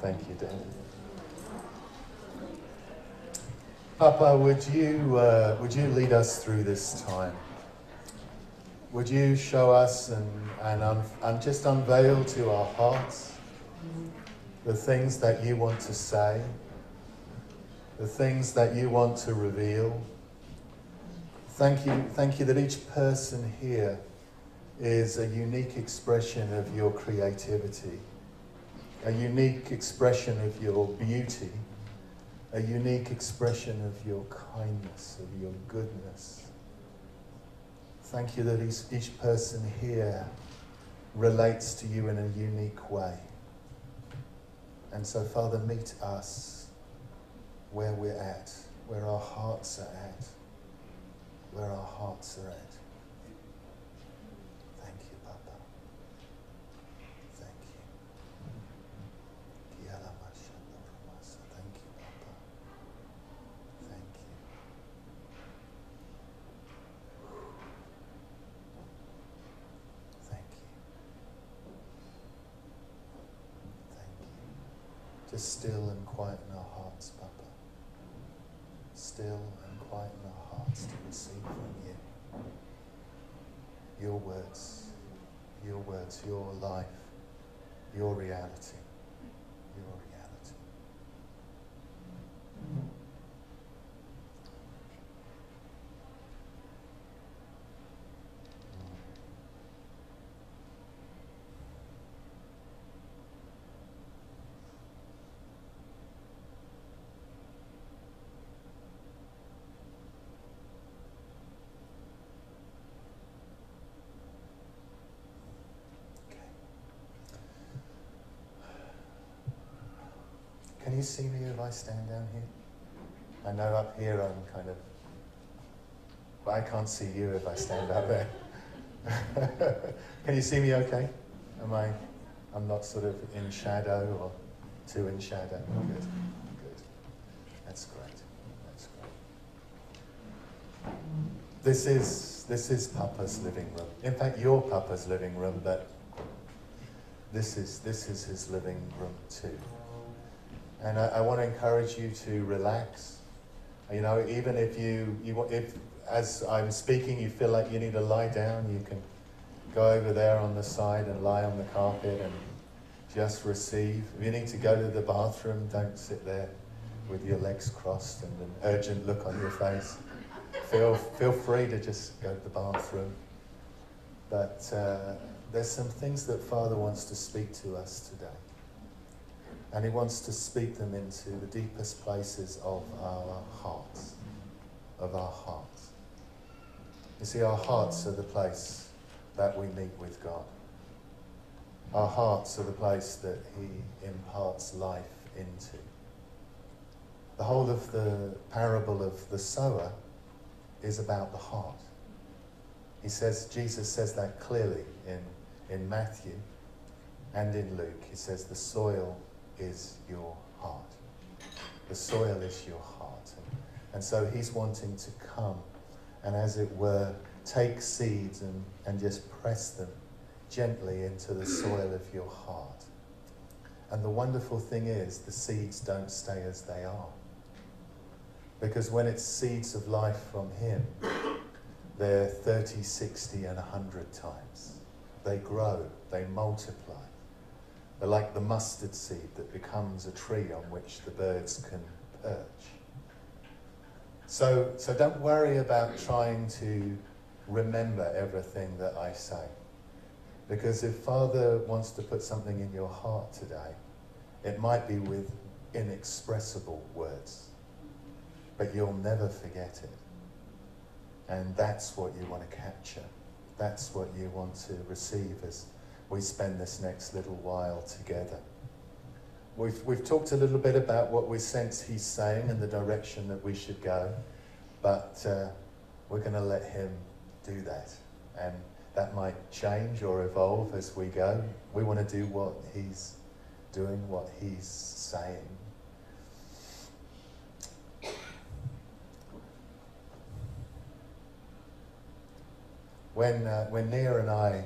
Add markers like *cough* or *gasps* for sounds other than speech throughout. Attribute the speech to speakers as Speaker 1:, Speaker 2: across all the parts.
Speaker 1: Thank you, Dad. Papa, would you, uh, would you lead us through this time? Would you show us and, and, un- and just unveil to our hearts the things that you want to say, the things that you want to reveal? Thank you, thank you that each person here is a unique expression of your creativity, a unique expression of your beauty, a unique expression of your kindness, of your goodness. Thank you that each, each person here relates to you in a unique way. And so, Father, meet us where we're at, where our hearts are at, where our hearts are at. Thank you, Papa. Thank you. Kiala mashanda ramasa. Thank you, Papa. Thank you. Thank you. Thank Still and quiet in our hearts, Papa. Still and quiet in our hearts to receive from you. Your words, your words, your life, your reality, your reality. Okay. Can you see me if I stand down here? I know up here I'm kind of, but I can't see you if I stand up there. *laughs* Can you see me okay? Am I, I'm not sort of in shadow or too in shadow? Good, good. That's great, that's great. This is, this is Papa's living room. In fact, your Papa's living room, but this is, this is his living room too. And I, I want to encourage you to relax. You know, even if you, you, if as I'm speaking, you feel like you need to lie down, you can go over there on the side and lie on the carpet and just receive. If you need to go to the bathroom, don't sit there with your legs crossed and an urgent look on your face. Feel, feel free to just go to the bathroom. But uh, there's some things that Father wants to speak to us today. And He wants to speak them into the deepest places of our hearts. Of our hearts. You see, our hearts are the place that we meet with God. Our hearts are the place that He imparts life into. The whole of the parable of the sower is about the heart. He says, Jesus says that clearly in, in Matthew and in Luke. He says, the soil is your heart. The soil is your heart. And, so he's wanting to come and, as it were, take seeds and, and just press them gently into the soil of your heart. And the wonderful thing is, the seeds don't stay as they are. Because when it's seeds of life from Him, they're 30, 60, and 100 times. They grow, they multiply. They're like the mustard seed that becomes a tree on which the birds can perch. So, so don't worry about trying to remember everything that I say. Because if Father wants to put something in your heart today, it might be with inexpressible words, but you'll never forget it. And that's what you want to capture. That's what you want to receive as we spend this next little while together. We've, we've talked a little bit about what we sense he's saying and the direction that we should go, but uh, we're going to let him do that. And that might change or evolve as we go. We want to do what he's doing, what he's saying. When, uh, when Nia and I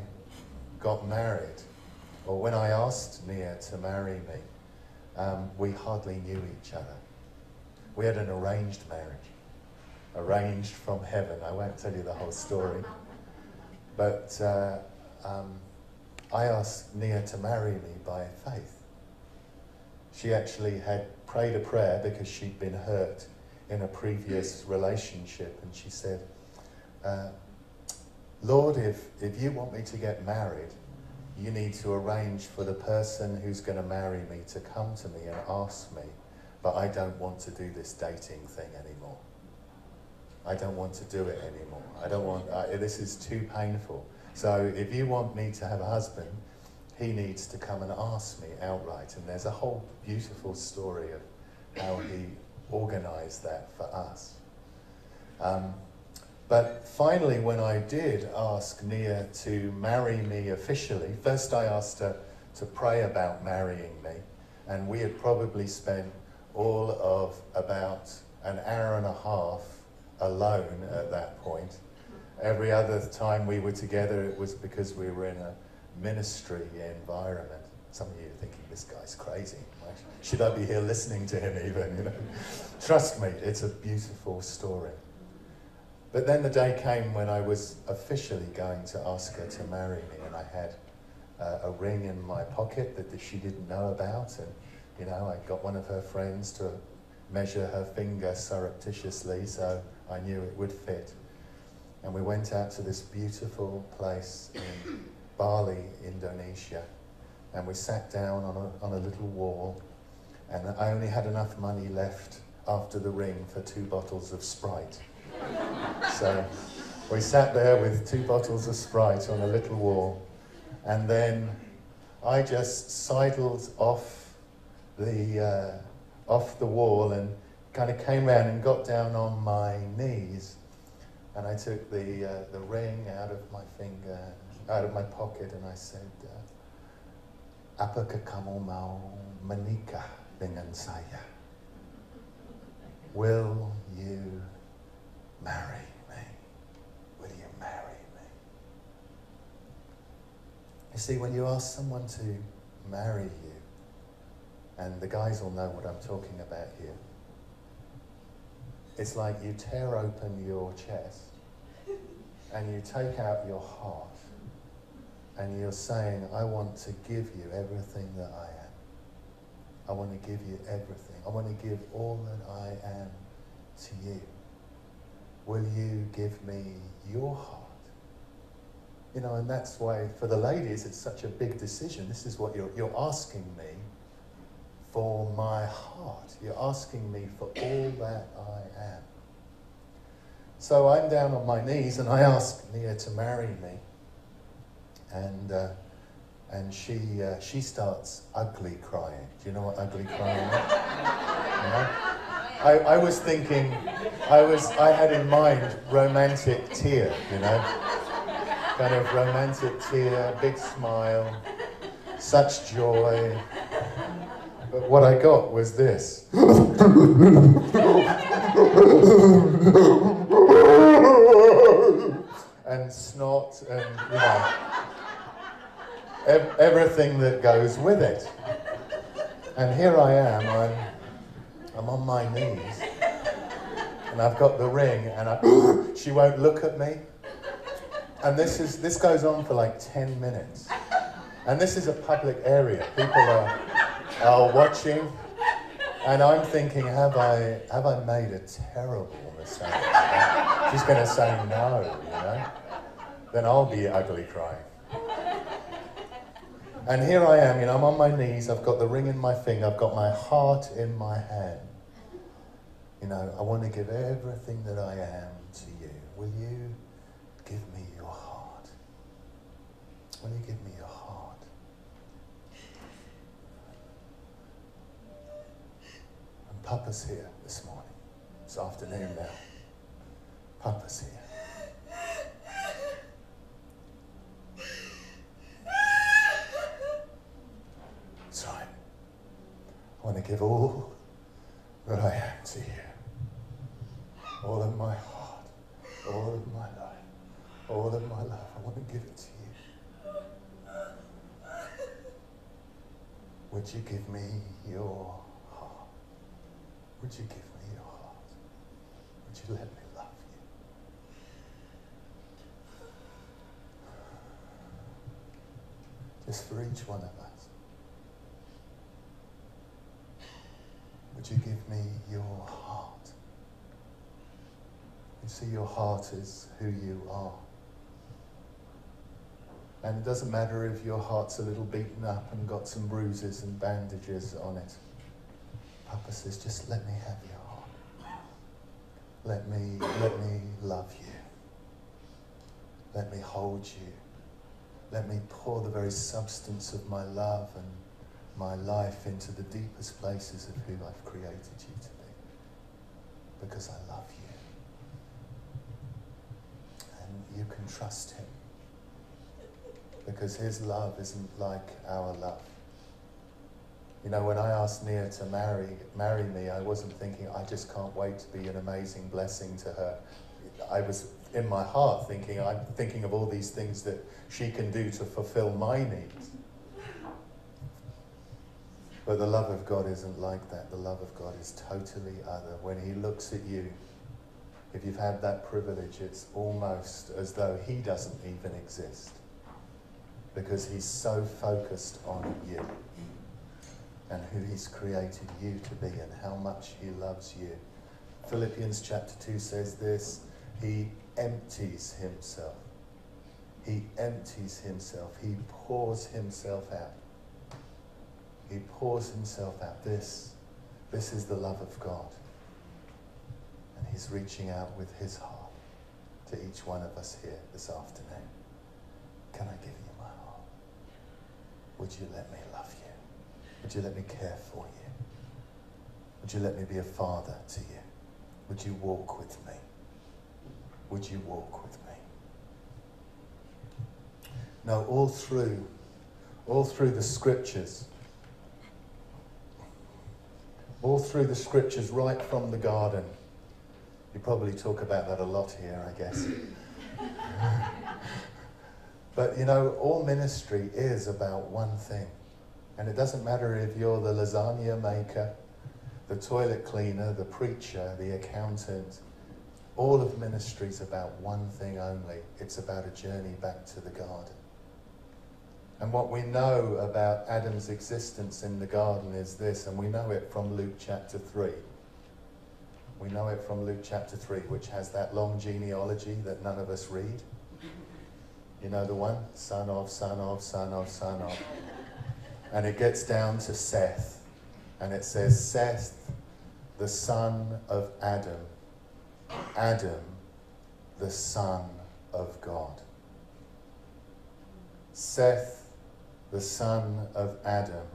Speaker 1: got married, or when I asked Nia to marry me, um, we hardly knew each other. We had an arranged marriage, arranged from heaven. I won't tell you the whole story. But uh, um, I asked Nia to marry me by faith. She actually had prayed a prayer because she'd been hurt in a previous relationship, and she said, uh, Lord, if, if you want me to get married, you need to arrange for the person who's going to marry me to come to me and ask me, but I don't want to do this dating thing anymore. I don't want to do it anymore. I don't want, this is too painful. So if you want me to have a husband, he needs to come and ask me outright. And there's a whole beautiful story of how he organized that for us. Um, but finally, when I did ask Nia to marry me officially, first I asked her to pray about marrying me, and we had probably spent all of about an hour and a half alone at that point. Every other time we were together, it was because we were in a ministry environment. Some of you are thinking, this guy's crazy. Should I be here listening to him even? You know? Trust me, it's a beautiful story. But then the day came when I was officially going to ask her to marry me, and I had uh, a ring in my pocket that she didn't know about, and you know, I got one of her friends to measure her finger surreptitiously, so I knew it would fit. And we went out to this beautiful place in Bali, Indonesia, and we sat down on a, on a little wall, and I only had enough money left after the ring for two bottles of Sprite. So we sat there with two bottles of Sprite on a little wall, and then I just sidled off the, uh, off the wall and kind of came around and got down on my knees, and I took the, uh, the ring out of my finger, out of my pocket, and I said, uh, Apakah kamu mau menikah dengan saya? Will you marry me? Will you marry me? You see, when you ask someone to marry you, and the guys will know what I'm talking about here, it's like you tear open your chest and you take out your heart and you're saying, I want to give you everything that I am. I want to give you everything. I want to give all that I am to you. Will you give me your heart? You know, and that's why for the ladies it's such a big decision. This is what you're, you're asking me for my heart. You're asking me for all that I am. So I'm down on my knees and I ask Nia to marry me. And, uh, and she, uh, she starts ugly crying. Do you know what ugly crying is? *laughs* Know? I, I was thinking, I was, I had in mind romantic tear, you know? Kind of romantic tear, big smile, such joy. But what I got was this. and snot and, you know, ev- everything that goes with it. And here I am, I'm, I'm on my knees, and I've got the ring, and I, *gasps* she won't look at me. And this, is, this goes on for like 10 minutes. And this is a public area. People are, are watching. And I'm thinking, have I, have I made a terrible mistake? She's going to say no, you know? Then I'll be ugly crying. And here I am, you know, I'm on my knees, I've got the ring in my finger, I've got my heart in my hand. You know, I want to give everything that I am to you. Will you give me your heart? Will you give me your heart? And Papa's here this morning. It's afternoon now. Papa's here. That's right. I want to give all that I am to you. All of my heart, all of my life, all of my love. I want to give it to you. Would you give me your heart? Would you give me your heart? Would you let me love you? Just for each one of us. Would you give me your heart? See, your heart is who you are. And it doesn't matter if your heart's a little beaten up and got some bruises and bandages on it. Papa says, just let me have your heart. Let me, let me love you. Let me hold you. Let me pour the very substance of my love and my life into the deepest places of who I've created you to be. Because I love you. You can trust him because his love isn't like our love. You know, when I asked Nia to marry, marry me, I wasn't thinking, I just can't wait to be an amazing blessing to her. I was in my heart thinking, I'm thinking of all these things that she can do to fulfill my needs. But the love of God isn't like that. The love of God is totally other. When He looks at you, if you've had that privilege, it's almost as though He doesn't even exist because he's so focused on you and who he's created you to be and how much he loves you. Philippians chapter 2 says this He empties himself. He empties himself. He pours himself out. He pours himself out. This, this is the love of God. He's reaching out with his heart to each one of us here this afternoon. Can I give you? my heart? Would you let me love you? Would you let me care for you? Would you let me be a father to you? Would you walk with me? Would you walk with me? Now, all through, all through the scriptures, all through the scriptures, right from the garden, you probably talk about that a lot here, I guess. *laughs* But you know, all ministry is about one thing. And it doesn't matter if you're the lasagna maker, the toilet cleaner, the preacher, the accountant. All of ministry is about one thing only. It's about a journey back to the garden. And what we know about Adam's existence in the garden is this, and we know it from Luke chapter 3. We know it from Luke chapter 3, which has that long genealogy that none of us read. You know the one? Son of, son of, son of, son of. And it gets down to Seth. And it says, Seth, the son of Adam. Adam, the son of God. Seth, the son of Adam.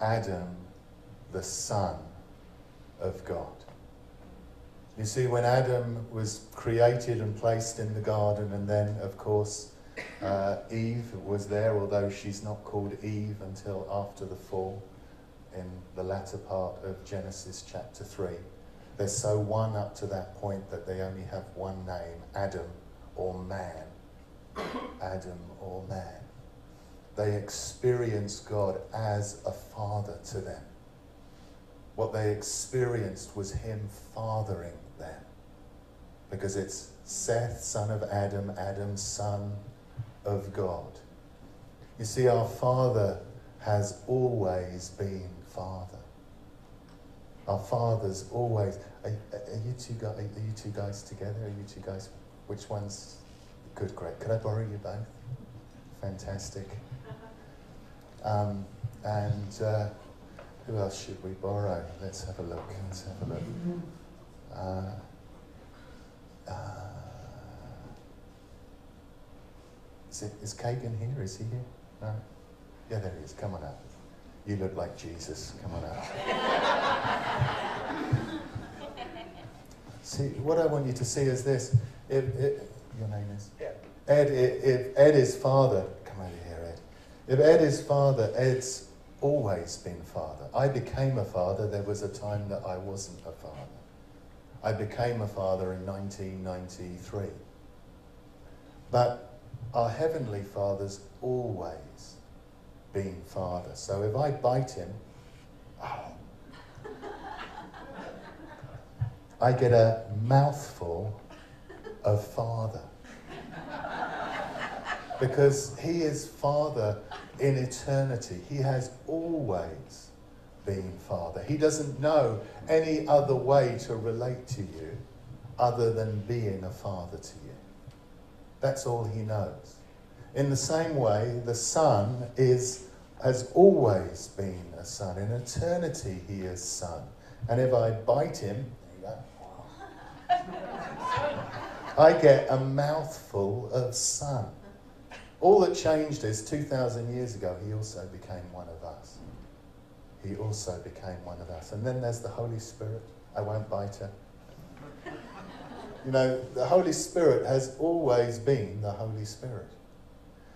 Speaker 1: Adam, the son of God. You see, when Adam was created and placed in the garden, and then, of course, uh, Eve was there, although she's not called Eve until after the fall in the latter part of Genesis chapter 3. They're so one up to that point that they only have one name Adam or man. Adam or man. They experience God as a father to them. What they experienced was Him fathering. Because it's Seth, son of Adam, Adam, son of God. You see, our Father has always been Father. Our Father's always. Are, are you two guys? Are you two guys together? Are you two guys? Which one's good? Great. Could I borrow you both? Fantastic. Um, and uh, who else should we borrow? Let's have a look. Let's have a look. Uh, uh, is, it, is Kagan here? Is he here? No? Yeah, there he is. Come on up. You look like Jesus. Come on up. *laughs* see, what I want you to see is this. If, if your name is? Yeah. Ed, if Ed is father, come over here, Ed. If Ed is father, Ed's always been father. I became a father. There was a time that I wasn't a father. I became a father in 1993. But our Heavenly Father's always being Father. So if I bite him, oh, *laughs* I get a mouthful of Father. Because he is Father in eternity. He has always been Father. He doesn't know any other way to relate to you other than being a Father to you. That's all he knows. In the same way, the Son is, has always been a Son. In eternity, he is Son. And if I bite him, *laughs* I get a mouthful of Son. All that changed is 2,000 years ago, he also became one of us. He also became one of us. And then there's the Holy Spirit. I won't bite her. You know, the Holy Spirit has always been the Holy Spirit.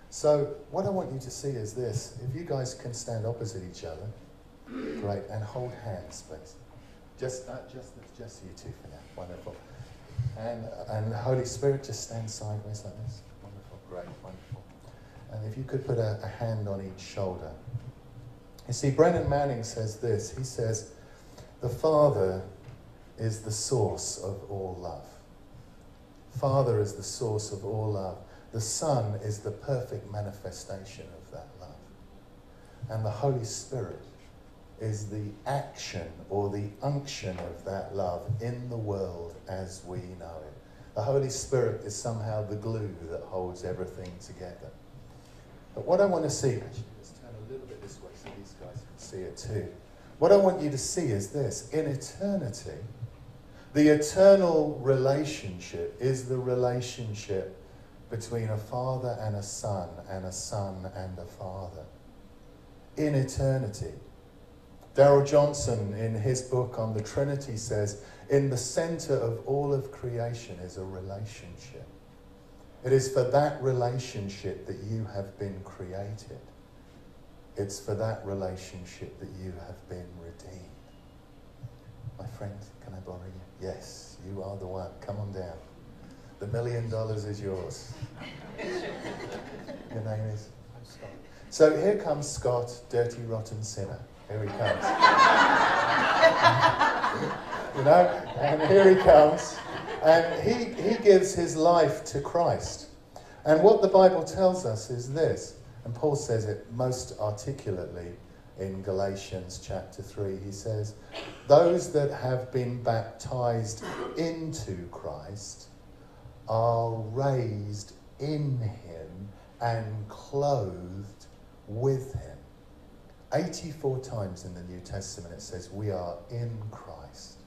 Speaker 1: So, what I want you to see is this. If you guys can stand opposite each other, great, and hold hands, please. Just, uh, just, just you two for now. Wonderful. And, and the Holy Spirit just stand sideways like this. Wonderful, great, wonderful. And if you could put a, a hand on each shoulder. You see, Brennan Manning says this. He says, The Father is the source of all love. Father is the source of all love. The Son is the perfect manifestation of that love. And the Holy Spirit is the action or the unction of that love in the world as we know it. The Holy Spirit is somehow the glue that holds everything together. But what I want to see, actually, let's turn a little bit this way so these guys can see it too. What I want you to see is this in eternity, the eternal relationship is the relationship between a father and a son, and a son and a father. In eternity. Darrell Johnson, in his book on the Trinity, says, In the center of all of creation is a relationship. It is for that relationship that you have been created. It's for that relationship that you have been redeemed. My friend, can I borrow you? Yes, you are the one. Come on down. The million dollars is yours. Your name is? I'm Scott. So here comes Scott, dirty, rotten sinner. Here he comes. you know, and here he comes. And he, he gives his life to Christ. And what the Bible tells us is this, and Paul says it most articulately in Galatians chapter 3. He says, Those that have been baptized into Christ are raised in him and clothed with him. 84 times in the New Testament it says, We are in Christ.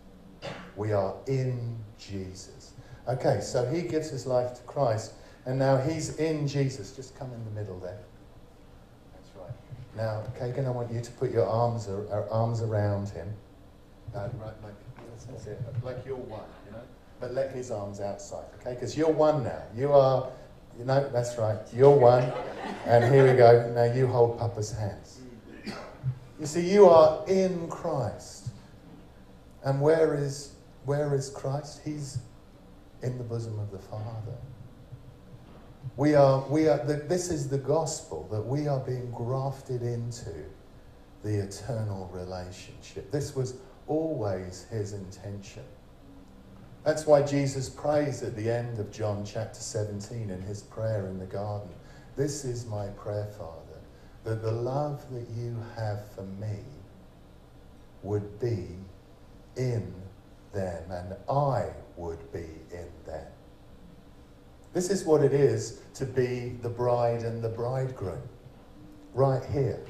Speaker 1: We are in Jesus. Okay, so he gives his life to Christ, and now he's in Jesus. Just come in the middle there. Now, Kagan, I want you to put your arms, ar- arms around him. Uh, right, like, that's it. Like you're one, you know? But let his arms outside, okay? Because you're one now. You are, you know, that's right. You're one. And here we go. Now you hold Papa's hands. You see, you are in Christ. And where is, where is Christ? He's in the bosom of the Father. We are, we are, the, this is the gospel that we are being grafted into the eternal relationship. This was always his intention. That's why Jesus prays at the end of John chapter 17 in his prayer in the garden. This is my prayer, Father, that the love that you have for me would be in them and I would be in them. This is what it is to be the bride and the bridegroom. Right here.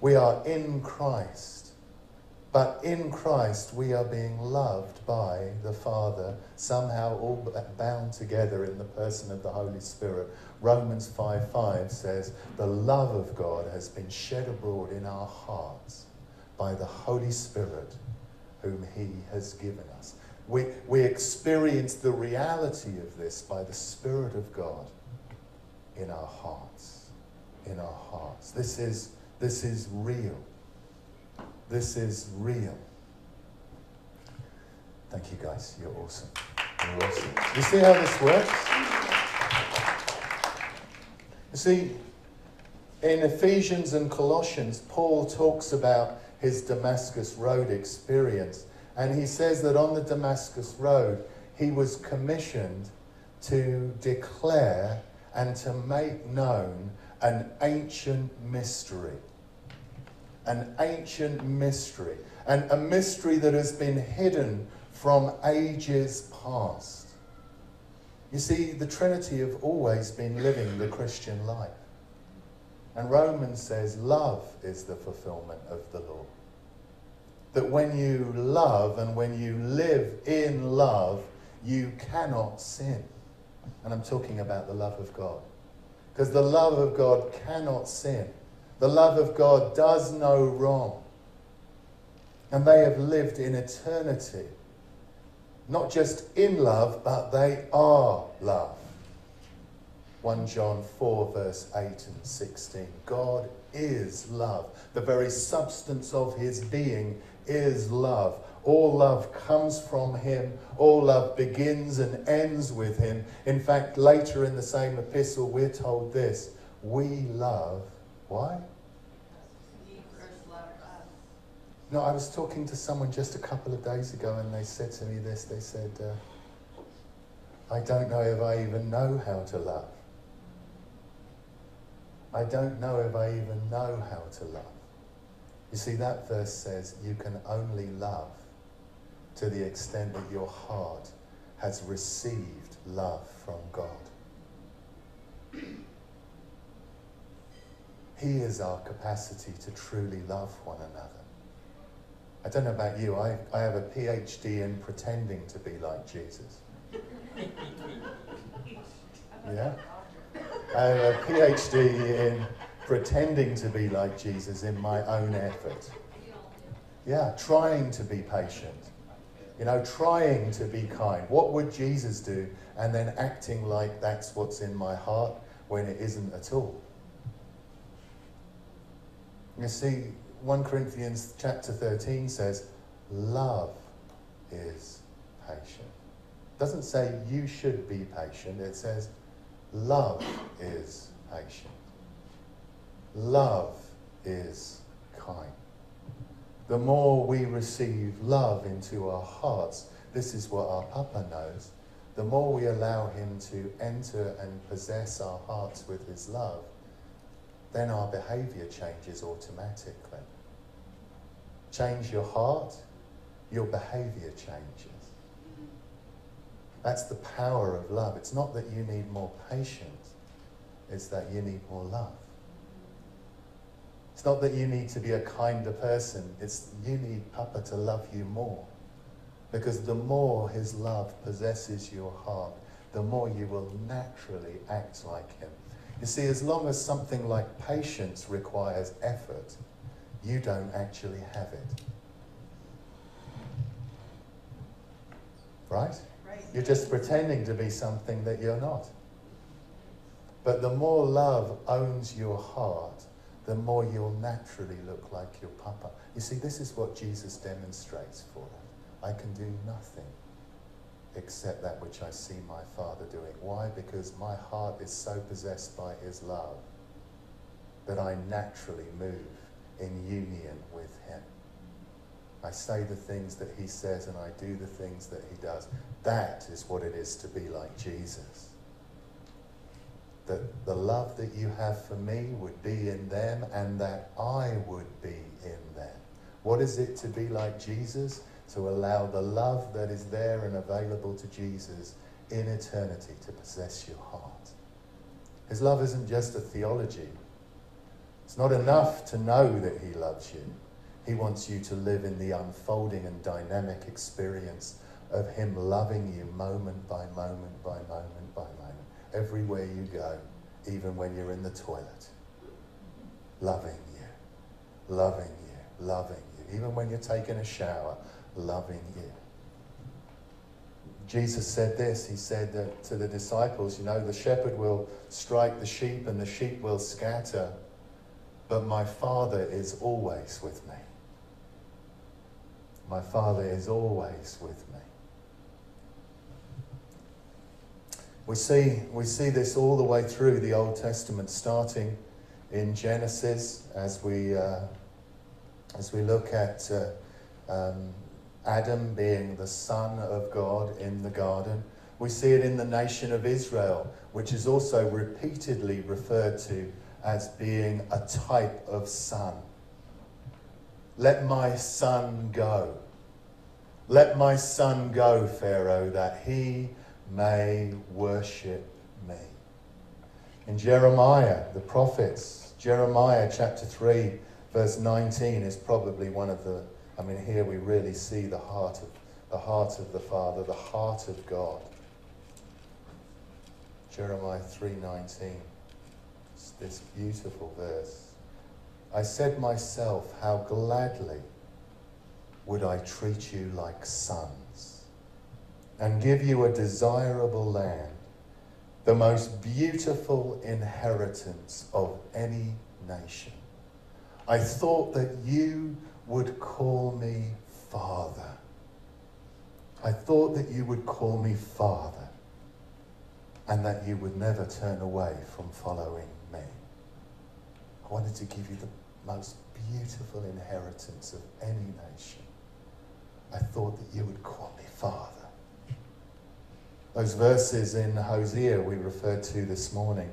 Speaker 1: We are in Christ. But in Christ, we are being loved by the Father, somehow all bound together in the person of the Holy Spirit. Romans 5 5 says, The love of God has been shed abroad in our hearts by the Holy Spirit, whom He has given us. We, we experience the reality of this by the Spirit of God in our hearts. In our hearts. This is, this is real. This is real. Thank you, guys. You're awesome. You're awesome. You see how this works? You see, In Ephesians and Colossians, Paul talks about his Damascus Road experience. And he says that on the Damascus Road, he was commissioned to declare and to make known an ancient mystery. An ancient mystery. And a mystery that has been hidden from ages past. You see, the Trinity have always been living the Christian life. And Romans says love is the fulfillment of the law. That when you love and when you live in love, you cannot sin. And I'm talking about the love of God. Because the love of God cannot sin. The love of God does no wrong. And they have lived in eternity. Not just in love, but they are love. 1 John 4, verse 8 and 16. God is love. The very substance of his being is love. All love comes from him. All love begins and ends with him. In fact, later in the same epistle, we're told this We love. Why? No, I was talking to someone just a couple of days ago and they said to me this. They said, uh, I don't know if I even know how to love. I don't know if I even know how to love. You see, that verse says you can only love to the extent that your heart has received love from God. He is our capacity to truly love one another. I don't know about you, I, I have a PhD in pretending to be like Jesus. *laughs* Yeah? I have a PhD in pretending to be like Jesus in my own effort. Yeah, trying to be patient. You know, trying to be kind. What would Jesus do? And then acting like that's what's in my heart when it isn't at all. You see, 1 Corinthians chapter 13 says, love is patient. It doesn't say you should be patient, it says love is patient. Love is kind. The more we receive love into our hearts, this is what our Papa knows, the more we allow him to enter and possess our hearts with his love, then our behavior changes automatically. Change your heart, your behavior changes. That's the power of love. It's not that you need more patience, it's that you need more love. It's not that you need to be a kinder person, it's you need Papa to love you more. Because the more his love possesses your heart, the more you will naturally act like him. You see, as long as something like patience requires effort, you don't actually have it. Right? right? You're just pretending to be something that you're not. But the more love owns your heart, the more you'll naturally look like your papa. You see, this is what Jesus demonstrates for us. I can do nothing except that which I see my Father doing. Why? Because my heart is so possessed by His love that I naturally move in union with Him. I say the things that He says and I do the things that He does. That is what it is to be like Jesus. That the love that you have for me would be in them and that I would be in them. What is it to be like Jesus? to allow the love that is there and available to Jesus in eternity to possess your heart. His love isn't just a theology. It's not enough to know that he loves you. He wants you to live in the unfolding and dynamic experience of him loving you moment by moment by moment everywhere you go, even when you're in the toilet. Loving you, loving you, loving you. Even when you're taking a shower, loving you. Jesus said this, he said to the disciples, you know, the shepherd will strike the sheep and the sheep will scatter, but my Father is always with me. My Father is always with me. We see, we see this all the way through the Old Testament, starting in Genesis as we, uh, as we look at uh, um, Adam being the son of God in the garden. We see it in the nation of Israel, which is also repeatedly referred to as being a type of son. Let my son go. Let my son go, Pharaoh, that he may worship me. In Jeremiah, the prophets, Jeremiah chapter 3, verse 19 is probably one of the, I mean, here we really see the heart of the heart of the Father, the heart of God. Jeremiah 3:19. It's this beautiful verse. I said myself, how gladly would I treat you like sons and give you a desirable land, the most beautiful inheritance of any nation. I thought that you would call me Father. I thought that you would call me Father and that you would never turn away from following me. I wanted to give you the most beautiful inheritance of any nation. I thought that you would call me Father. Those verses in Hosea we referred to this morning.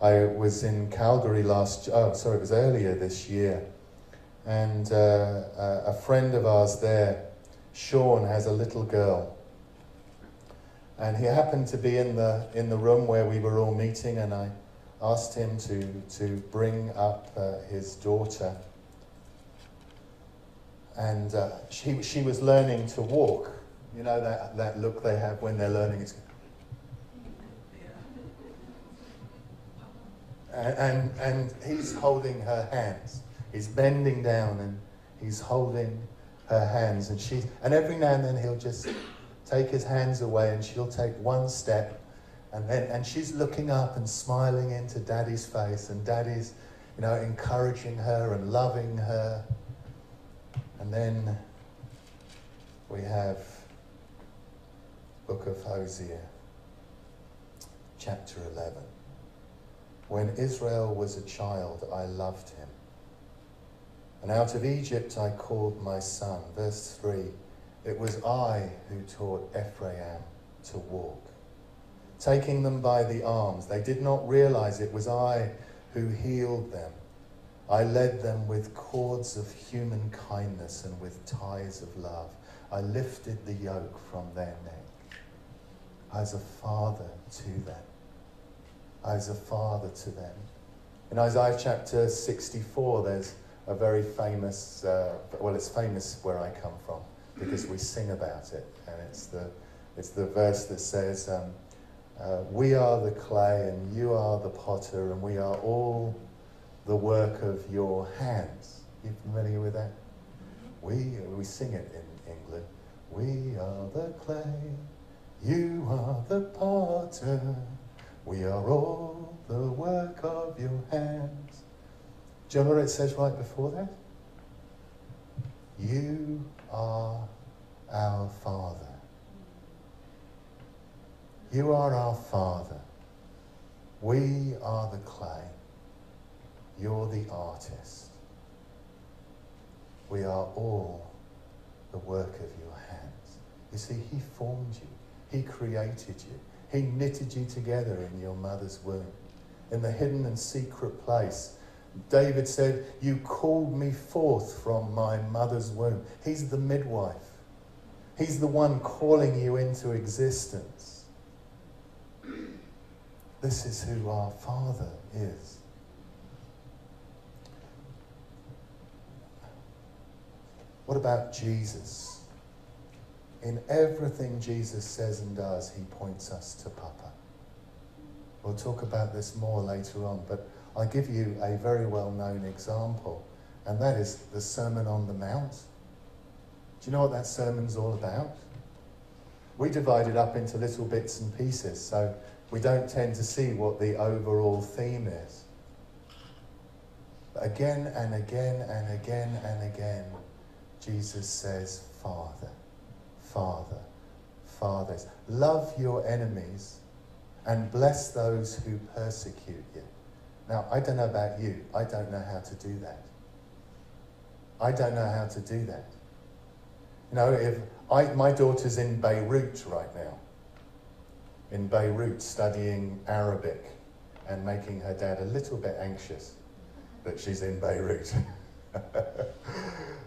Speaker 1: I was in Calgary last, oh, sorry, it was earlier this year. And uh, a friend of ours there, Sean, has a little girl. And he happened to be in the, in the room where we were all meeting, and I asked him to, to bring up uh, his daughter and uh, she, she was learning to walk. You know that, that look they have when they're learning. It's, and, and, and he's holding her hands. He's bending down and he's holding her hands. And, she, and every now and then he'll just take his hands away and she'll take one step. And, then, and she's looking up and smiling into daddy's face. And daddy's you know, encouraging her and loving her. And then we have book of Hosea, chapter 11. When Israel was a child, I loved him. And out of Egypt I called my son. Verse 3 It was I who taught Ephraim to walk, taking them by the arms. They did not realize it was I who healed them. I led them with cords of human kindness and with ties of love. I lifted the yoke from their neck. As a father to them. As a father to them. In Isaiah chapter 64, there's a very famous, uh, well, it's famous where I come from because we sing about it. And it's the, it's the verse that says, um, uh, We are the clay and you are the potter, and we are all the work of your hands. You familiar with that? We, we sing it in England. We are the clay, you are the potter, we are all the work of your hands. Do you it says right before that? You are our Father. You are our Father. We are the clay. You're the artist. We are all the work of your hands. You see, He formed you, He created you, He knitted you together in your mother's womb, in the hidden and secret place. David said, You called me forth from my mother's womb. He's the midwife. He's the one calling you into existence. This is who our Father is. What about Jesus? In everything Jesus says and does, he points us to Papa. We'll talk about this more later on, but I'll give you a very well known example, and that is the Sermon on the Mount. Do you know what that sermon's all about? We divide it up into little bits and pieces, so we don't tend to see what the overall theme is. But again and again and again and again, Jesus says, Father, Father, fathers, love your enemies and bless those who persecute you. Now, I don't know about you, I don't know how to do that. I don't know how to do that. You know, if I, my daughter's in Beirut right now, in Beirut studying Arabic and making her dad a little bit anxious that she's in Beirut. *laughs*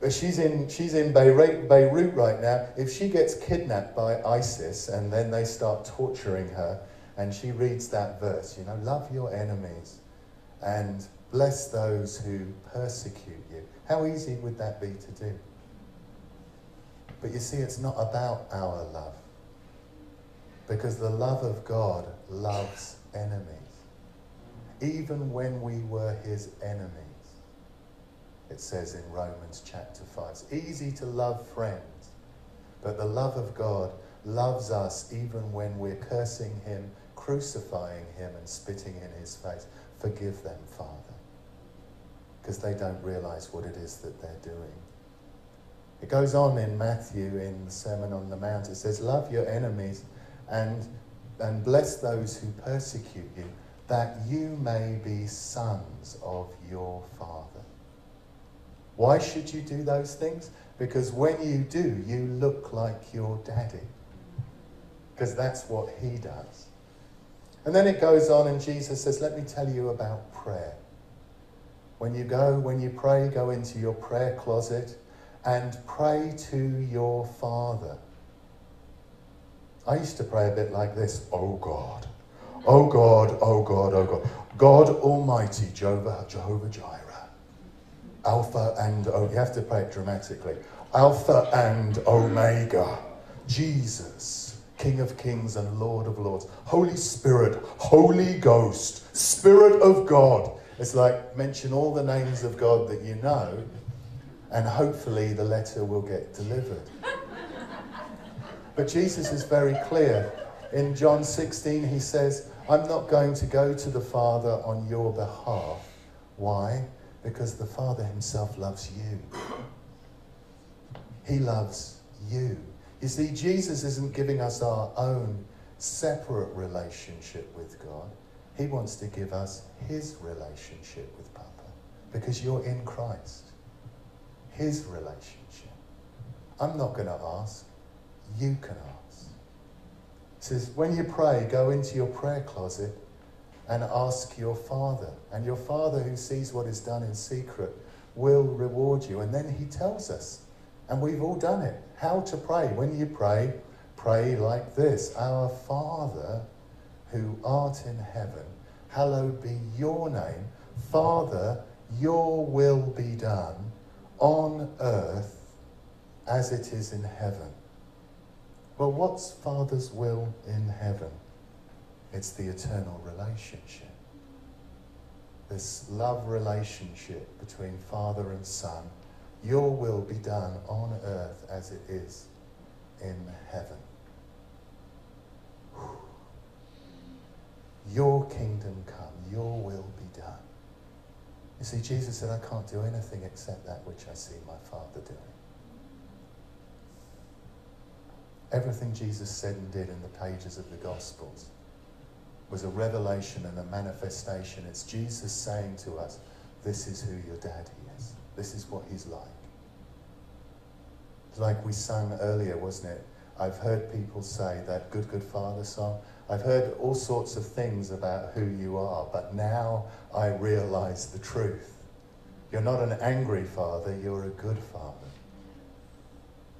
Speaker 1: but she's in, she's in Beirut, Beirut right now. If she gets kidnapped by ISIS and then they start torturing her, and she reads that verse, you know, love your enemies and bless those who persecute you. How easy would that be to do? But you see, it's not about our love. Because the love of God loves enemies. Even when we were his enemies, it says in Romans chapter 5. It's easy to love friends, but the love of God loves us even when we're cursing him, crucifying him, and spitting in his face. Forgive them, Father, because they don't realize what it is that they're doing. It goes on in Matthew in the Sermon on the Mount. It says, Love your enemies and, and bless those who persecute you, that you may be sons of your Father. Why should you do those things? Because when you do, you look like your daddy. Because that's what he does. And then it goes on, and Jesus says, Let me tell you about prayer. When you go, when you pray, go into your prayer closet and pray to your Father. I used to pray a bit like this Oh God, oh God, oh God, oh God. God Almighty, Jehovah, Jehovah Jireh. Alpha and oh, you have to play it dramatically. Alpha and Omega. Jesus, King of Kings and Lord of Lords. Holy Spirit, Holy Ghost, Spirit of God. It's like mention all the names of God that you know and hopefully the letter will get delivered. *laughs* but Jesus is very clear. In John 16, he says, I'm not going to go to the Father on your behalf. Why? Because the Father himself loves you. He loves you. You see, Jesus isn't giving us our own separate relationship with God. He wants to give us his relationship with Papa because you're in Christ his relationship. I'm not going to ask. You can ask. It says, when you pray, go into your prayer closet and ask your Father. And your Father, who sees what is done in secret, will reward you. And then he tells us, and we've all done it, how to pray. When you pray, pray like this Our Father, who art in heaven, hallowed be your name. Father, your will be done on earth as it is in heaven. Well, what's Father's will in heaven? It's the eternal relationship. This love relationship between Father and Son. Your will be done on earth as it is in heaven. *sighs* Your kingdom come, your will be done. You see, Jesus said, I can't do anything except that which I see my Father doing. Everything Jesus said and did in the pages of the Gospels was a revelation and a manifestation. It's Jesus saying to us, This is who your daddy is. This is what he's like. Like we sang earlier, wasn't it? I've heard people say that Good Good Father song. I've heard all sorts of things about who you are, but now I realize the truth. You're not an angry father, you're a good father.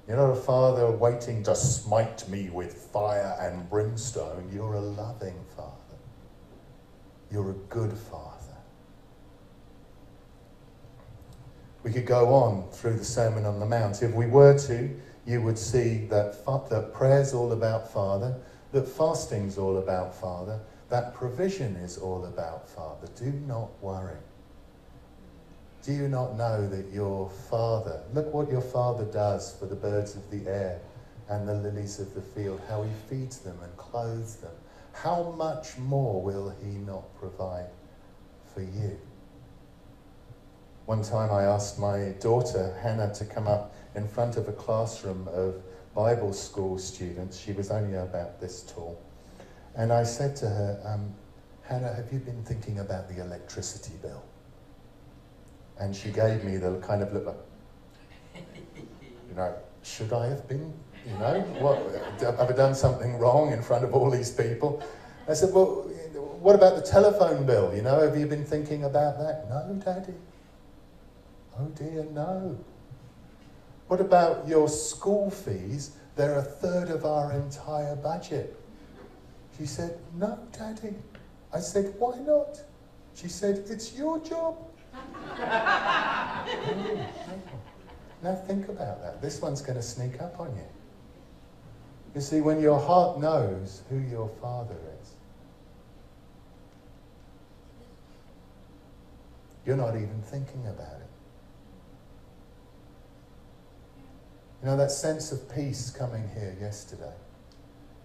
Speaker 1: You're not a father waiting to smite me with fire and brimstone. You're a loving father. You're a good father. We could go on through the Sermon on the Mount. If we were to, you would see that, that prayer's all about Father, that fasting's all about Father, that provision is all about Father. Do not worry. Do you not know that your Father, look what your Father does for the birds of the air and the lilies of the field, how he feeds them and clothes them. How much more will he not provide for you? One time I asked my daughter, Hannah, to come up in front of a classroom of Bible school students. She was only about this tall. And I said to her, um, Hannah, have you been thinking about the electricity bill? And she gave me the kind of look like, *laughs* you know, should I have been, you know, what, have I done something wrong in front of all these people? I said, well, what about the telephone bill? You know, have you been thinking about that? No, Daddy. Oh dear, no. What about your school fees? They're a third of our entire budget. She said, No, Daddy. I said, Why not? She said, It's your job. *laughs* now think about that. This one's going to sneak up on you. You see, when your heart knows who your father is, you're not even thinking about it. You know, that sense of peace coming here yesterday.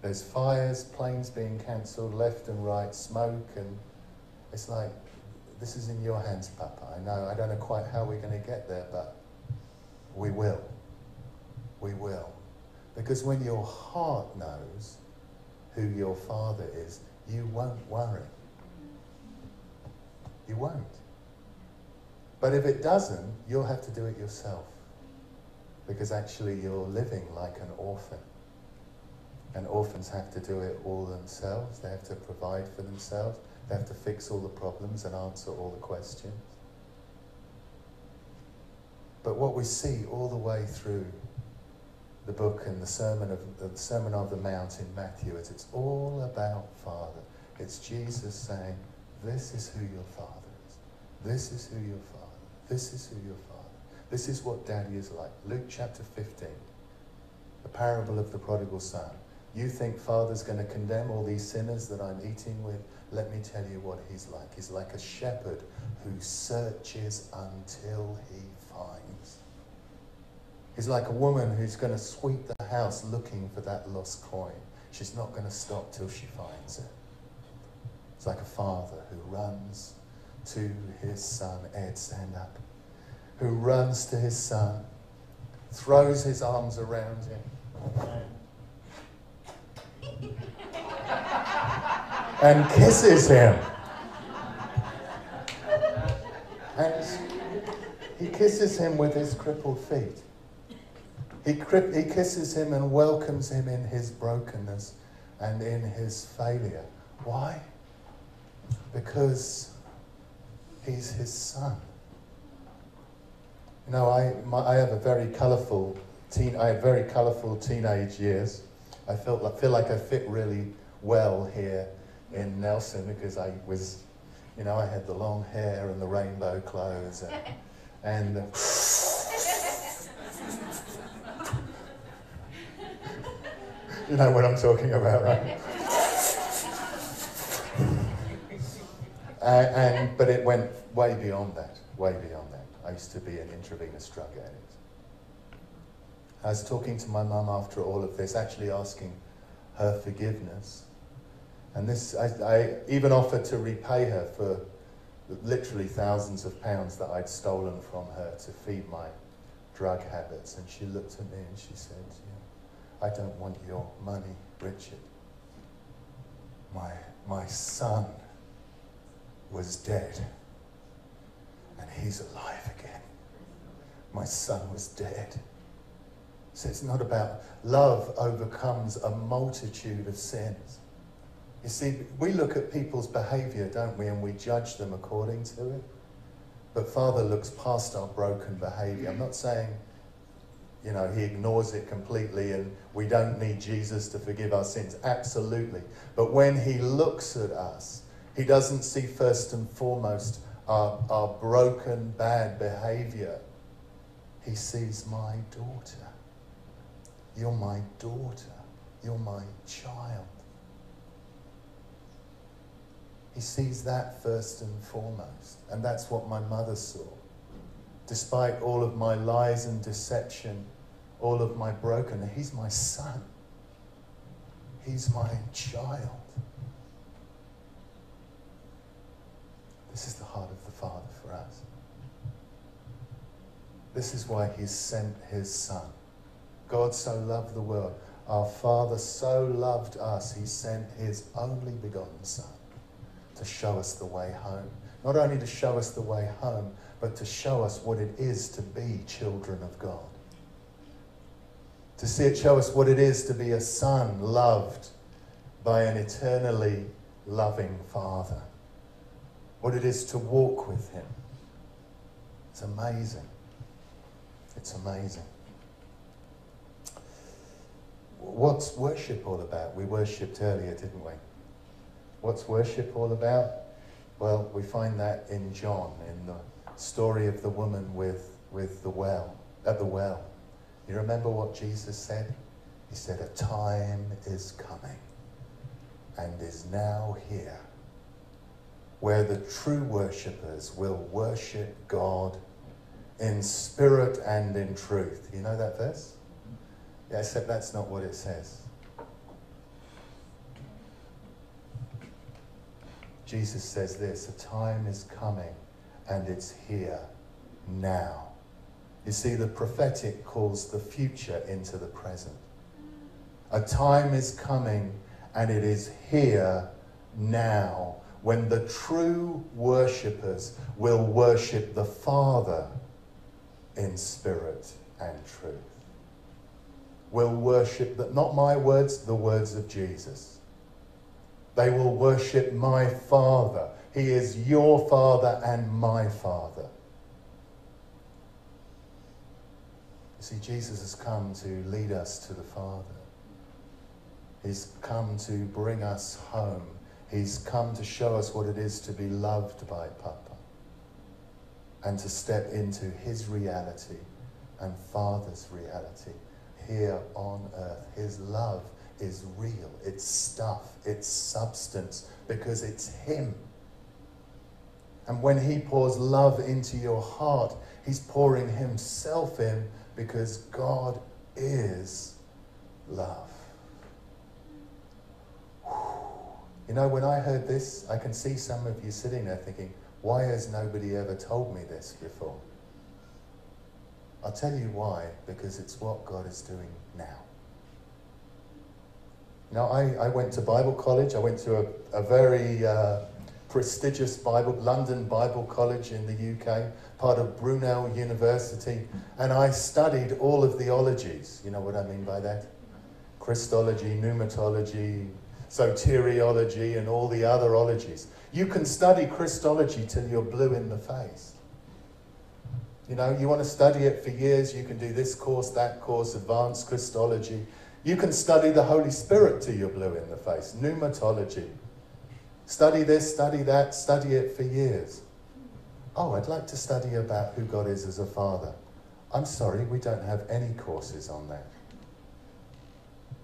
Speaker 1: There's fires, planes being cancelled left and right, smoke, and it's like, this is in your hands, Papa. I know, I don't know quite how we're going to get there, but we will. We will. Because when your heart knows who your Father is, you won't worry. You won't. But if it doesn't, you'll have to do it yourself because actually you're living like an orphan. And orphans have to do it all themselves. They have to provide for themselves. They have to fix all the problems and answer all the questions. But what we see all the way through the book and the sermon of the Sermon of the Mount in Matthew is it's all about Father. It's Jesus saying, "This is who your Father is. This is who your Father. This is who your Father." This is what daddy is like. Luke chapter 15, the parable of the prodigal son. You think father's going to condemn all these sinners that I'm eating with? Let me tell you what he's like. He's like a shepherd who searches until he. He's like a woman who's going to sweep the house looking for that lost coin. She's not going to stop till she finds it. It's like a father who runs to his son. Ed, stand up who runs to his son, throws his arms around him. and kisses him. And he kisses him with his crippled feet. He, he kisses him and welcomes him in his brokenness and in his failure. Why? Because he's his son. You know, I, my, I have a very colourful teen, I have very colourful teenage years. I felt, I feel like I fit really well here in Nelson because I was, you know, I had the long hair and the rainbow clothes and, and you know what I'm talking about, right? and, *laughs* uh, and, but it went way beyond that, way beyond that. I used to be an intravenous drug addict. I was talking to my mum after all of this, actually asking her forgiveness. And this, I, I even offered to repay her for literally thousands of pounds that I'd stolen from her to feed my drug habits. And she looked at me and she said, I don't want your money, Richard. My, my son was dead and he's alive again. My son was dead. So it's not about love overcomes a multitude of sins. You see, we look at people's behavior, don't we, and we judge them according to it. But Father looks past our broken behavior. I'm not saying, you know, he ignores it completely and we don't need Jesus to forgive our sins. Absolutely. But when he looks at us, he doesn't see first and foremost our, our broken, bad behavior, he sees my daughter. You're my daughter. You're my child. He sees that first and foremost. And that's what my mother saw. Despite all of my lies and deception, all of my brokenness, he's my son. He's my child. This is the heart of the Father for us. This is why He sent His Son. God so loved the world. Our Father so loved us, He sent His only begotten Son, to show us the way home. Not only to show us the way home, but to show us what it is to be children of God. To see it show us what it is to be a son loved by an eternally loving Father. What it is to walk with Him. It's amazing. It's amazing. What's worship all about? We worshipped earlier, didn't we? What's worship all about? Well, we find that in John, in the story of the woman with, with the well, at the well. You remember what Jesus said? He said, A time is coming and is now here where the true worshippers will worship God in spirit and in truth. You know that verse? Yeah, except that's not what it says. Jesus says this a time is coming and it's here now. You see, the prophetic calls the future into the present. A time is coming and it is here now when the true worshippers will worship the Father in spirit and truth. Will worship that not my words, the words of Jesus. They will worship my Father. He is your Father and my Father. You see, Jesus has come to lead us to the Father. He's come to bring us home. He's come to show us what it is to be loved by Papa and to step into his reality and Father's reality here on earth. His love is real, it's stuff, it's substance, because it's Him. And when He pours love into your heart, He's pouring Himself in because God is love. You know, when I heard this, I can see some of you sitting there thinking, why has nobody ever told me this before? I'll tell you why, because it's what God is doing now. Now, I, I went to Bible college. I went to a, a very uh, prestigious Bible, London Bible College in the UK, part of Brunel University, and I studied all of the ologies. You know what I mean by that? Christology, pneumatology, soteriology, and all the other ologies. You can study Christology till you're blue in the face. You know, you want to study it for years, you can do this course, that course, advanced Christology. You can study the Holy Spirit till you're blue in the face, pneumatology. Study this, study that, study it for years. Oh, I'd like to study about who God is as a father. I'm sorry, we don't have any courses on that.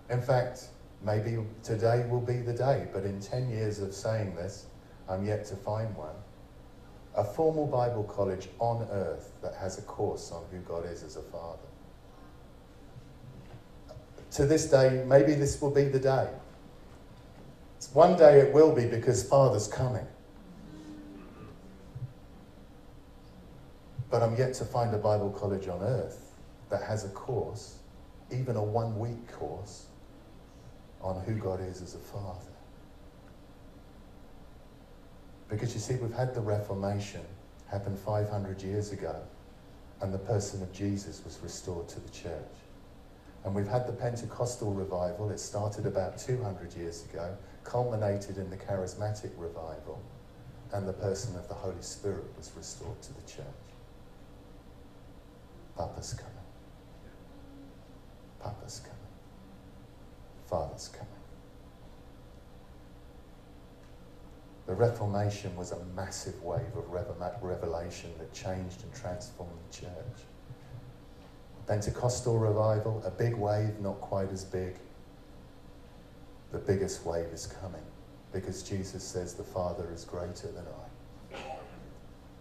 Speaker 1: In fact, maybe today will be the day, but in 10 years of saying this, I'm yet to find one. A formal Bible college on earth that has a course on who God is as a father. To this day, maybe this will be the day. One day it will be because Father's coming. But I'm yet to find a Bible college on earth that has a course, even a one week course, on who God is as a father. Because you see, we've had the Reformation happen 500 years ago, and the person of Jesus was restored to the church. And we've had the Pentecostal revival, it started about 200 years ago, culminated in the charismatic revival, and the person of the Holy Spirit was restored to the church. Papa's coming. Papa's coming. Father's coming. The Reformation was a massive wave of revelation that changed and transformed the church. Pentecostal revival, a big wave, not quite as big. The biggest wave is coming because Jesus says the Father is greater than I.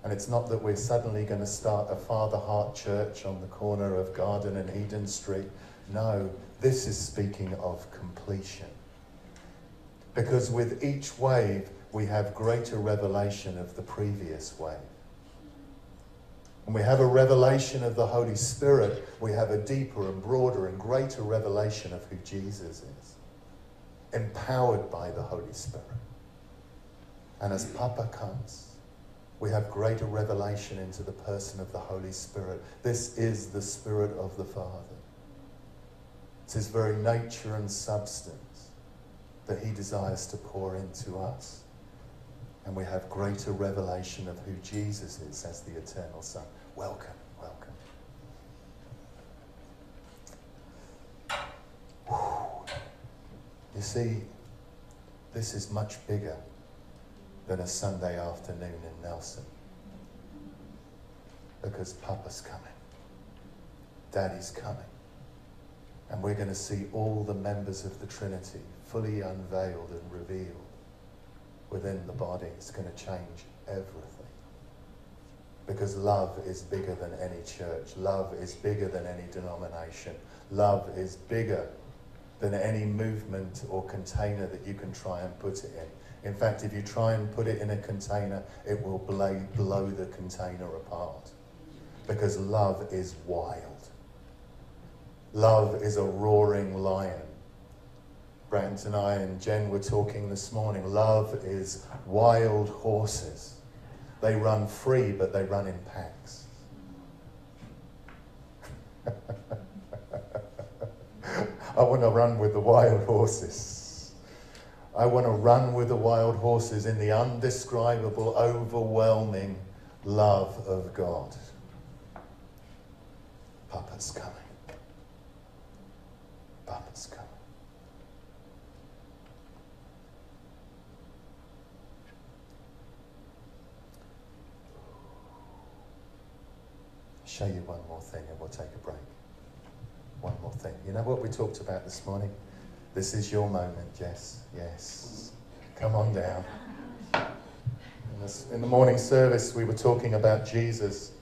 Speaker 1: And it's not that we're suddenly going to start a Father Heart church on the corner of Garden and Eden Street. No, this is speaking of completion. Because with each wave, we have greater revelation of the previous wave. When we have a revelation of the Holy Spirit, we have a deeper and broader and greater revelation of who Jesus is, empowered by the Holy Spirit. And as Papa comes, we have greater revelation into the person of the Holy Spirit. This is the Spirit of the Father. It's his very nature and substance that he desires to pour into us. And we have greater revelation of who Jesus is as the eternal Son. Welcome, welcome. You see, this is much bigger than a Sunday afternoon in Nelson. Because Papa's coming, Daddy's coming, and we're going to see all the members of the Trinity fully unveiled and revealed within the body. It's going to change everything. Because love is bigger than any church. Love is bigger than any denomination. Love is bigger than any movement or container that you can try and put it in. In fact, if you try and put it in a container, it will blow, blow the container apart. Because love is wild. Love is a roaring lion. Brent and I and Jen were talking this morning. Love is wild horses. They run free, but they run in packs. I want to run with the wild horses. I want to run with the wild horses in the undescribable, overwhelming love of God. Papa's coming. Papa's coming. Show you one more thing and we'll take a break one more thing. You know what we talked about this morning? This is your moment, Jess. Yes. Come on down. In, this, in the morning service, we were talking about Jesus.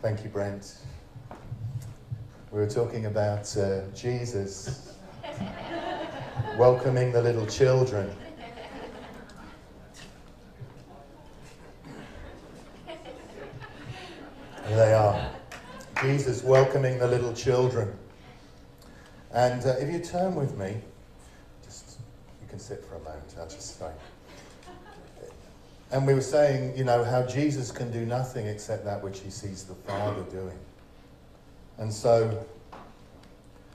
Speaker 1: Thank you, Brent. We were talking about uh, Jesus welcoming the little children. Here they are. Jesus welcoming the little children. And uh, if you turn with me, just you can sit for a moment. I'll just say. And we were saying, you know, how Jesus can do nothing except that which he sees the Father doing. And so,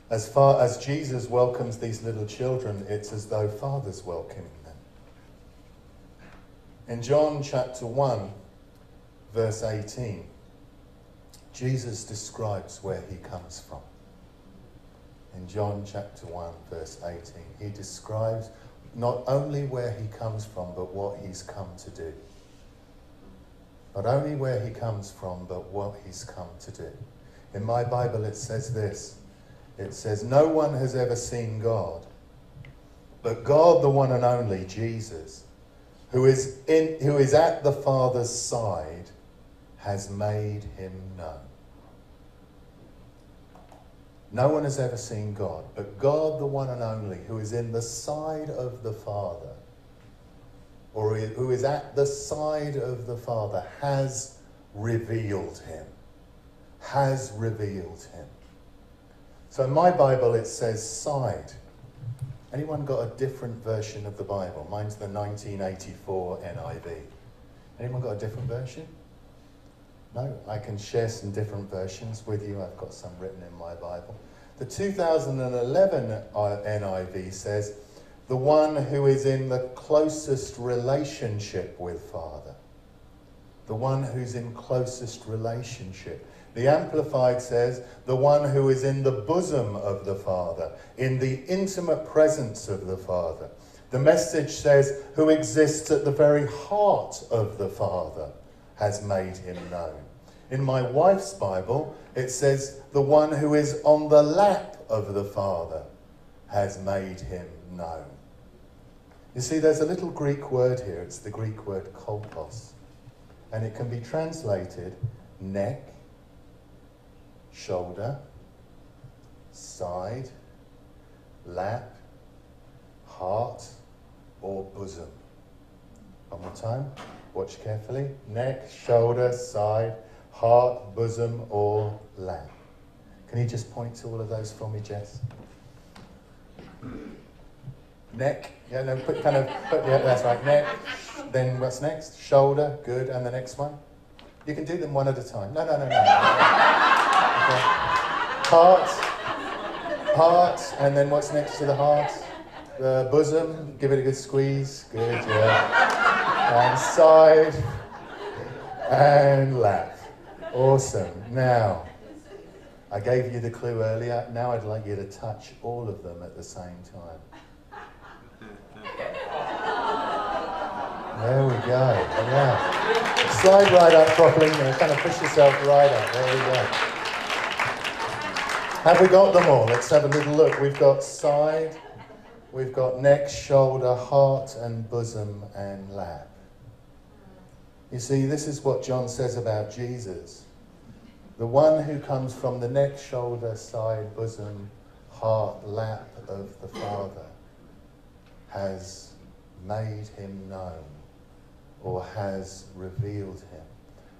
Speaker 1: as far as Jesus welcomes these little children, it's as though Father's welcoming them. In John chapter 1, verse 18, Jesus describes where he comes from in John chapter 1, verse 18. He describes not only where he comes from, but what he's come to do. Not only where he comes from, but what he's come to do. In my Bible, it says this it says, No one has ever seen God, but God, the one and only, Jesus, who is, in, who is at the Father's side, has made him known. No one has ever seen God, but God, the one and only, who is in the side of the Father, or who is at the side of the Father, has revealed him. Has revealed him. So in my Bible it says side. Anyone got a different version of the Bible? Mine's the 1984 NIV. Anyone got a different version? No, I can share some different versions with you. I've got some written in my Bible. The 2011 NIV says, the one who is in the closest relationship with Father. The one who's in closest relationship. The Amplified says, the one who is in the bosom of the Father, in the intimate presence of the Father. The message says, who exists at the very heart of the Father has made him known. In my wife's Bible, it says, the one who is on the lap of the Father has made him known. You see, there's a little Greek word here. It's the Greek word kolpos. And it can be translated neck, shoulder, side, lap, heart, or bosom. One more time. Watch carefully. Neck, shoulder, side, heart, bosom, or lap. Can you just point to all of those for me, Jess? Neck, yeah, no, put kind of, put, yeah, that's right, neck, Then what's next? Shoulder, good, and the next one? You can do them one at a time. No, no, no, no. *laughs* Okay. Heart, heart, and then what's next to the heart? The bosom, give it a good squeeze. Good, yeah. And side, and lap. Awesome. Now, I gave you the clue earlier. Now I'd like you to touch all of them at the same time. There we go. Yeah. Slide right up properly. You know, kind of push yourself right up. There we go. Have we got them all? Let's have a little look. We've got side, we've got neck, shoulder, heart, and bosom and lap. You see, this is what John says about Jesus. The one who comes from the neck, shoulder, side, bosom, heart, lap of the Father has made him known or has revealed him.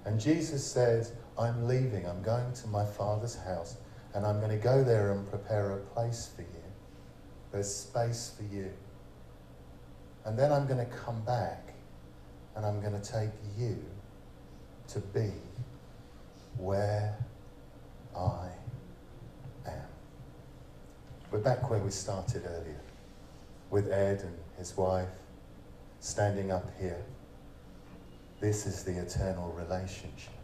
Speaker 1: And Jesus says, I'm leaving, I'm going to my Father's house, and I'm going to go there and prepare a place for you. There's space for you. And then I'm going to come back and I'm going to take you to be where I am. We're back where we started earlier with Ed and his wife standing up here. This is the eternal relationship.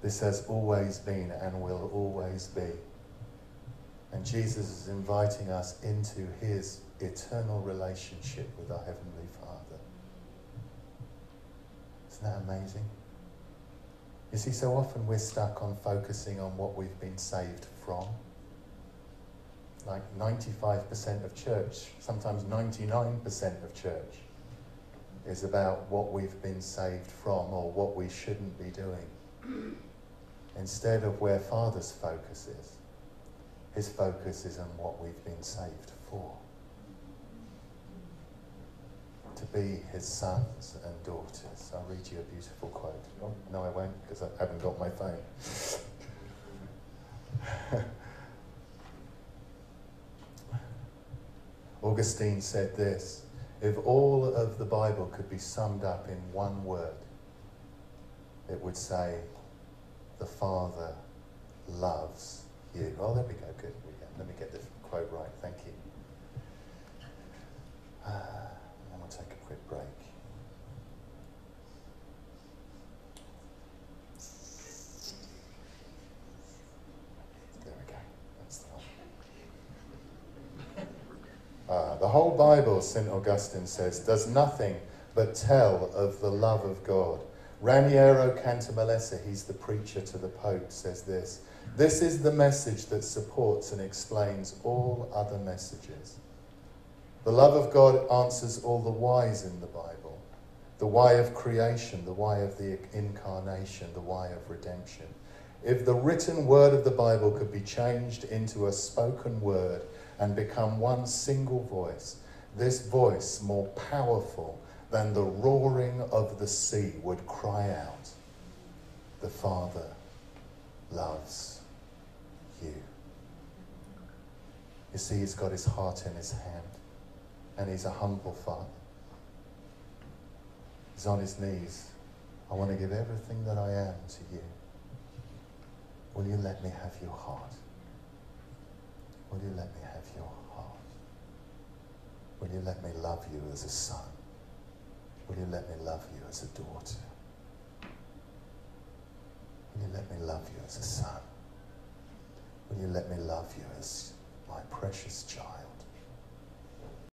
Speaker 1: This has always been and will always be. And Jesus is inviting us into his eternal relationship with our Heavenly Father. That amazing? You see, so often we're stuck on focusing on what we've been saved from. Like 95% of church, sometimes 99% of church, is about what we've been saved from or what we shouldn't be doing. Instead of where Father's focus is. His focus is on what we've been saved for to be his sons and daughters. I'll read you a beautiful quote. Oh, no, I won't because I haven't got my phone. *laughs* Augustine said this If all of the Bible could be summed up in one word, it would say, The Father loves you. Oh, there we go. Good. Let me get the quote right. Thank you. Uh, we'll take a quick break. There we go. That's the one. *laughs* Uh, the whole Bible, St. Augustine says, does nothing but tell of the love of God. Raniero Cantalamessa, he's the preacher to the Pope, says this This is the message that supports and explains all other messages. The love of God answers all the whys in the Bible the why of creation, the why of the incarnation, the why of redemption. If the written word of the Bible could be changed into a spoken word and become one single voice, this voice, more powerful than the roaring of the sea, would cry out, The Father loves you. You see, he's got his heart in his hand and he's a humble father. He's on his knees. I want to give everything that I am to you. Will you let me have your heart? Will you let me have your heart? Will you let me love you as a son? Will you let me love you as a daughter? Will you let me love you as a son? Will you let me love you as my precious child?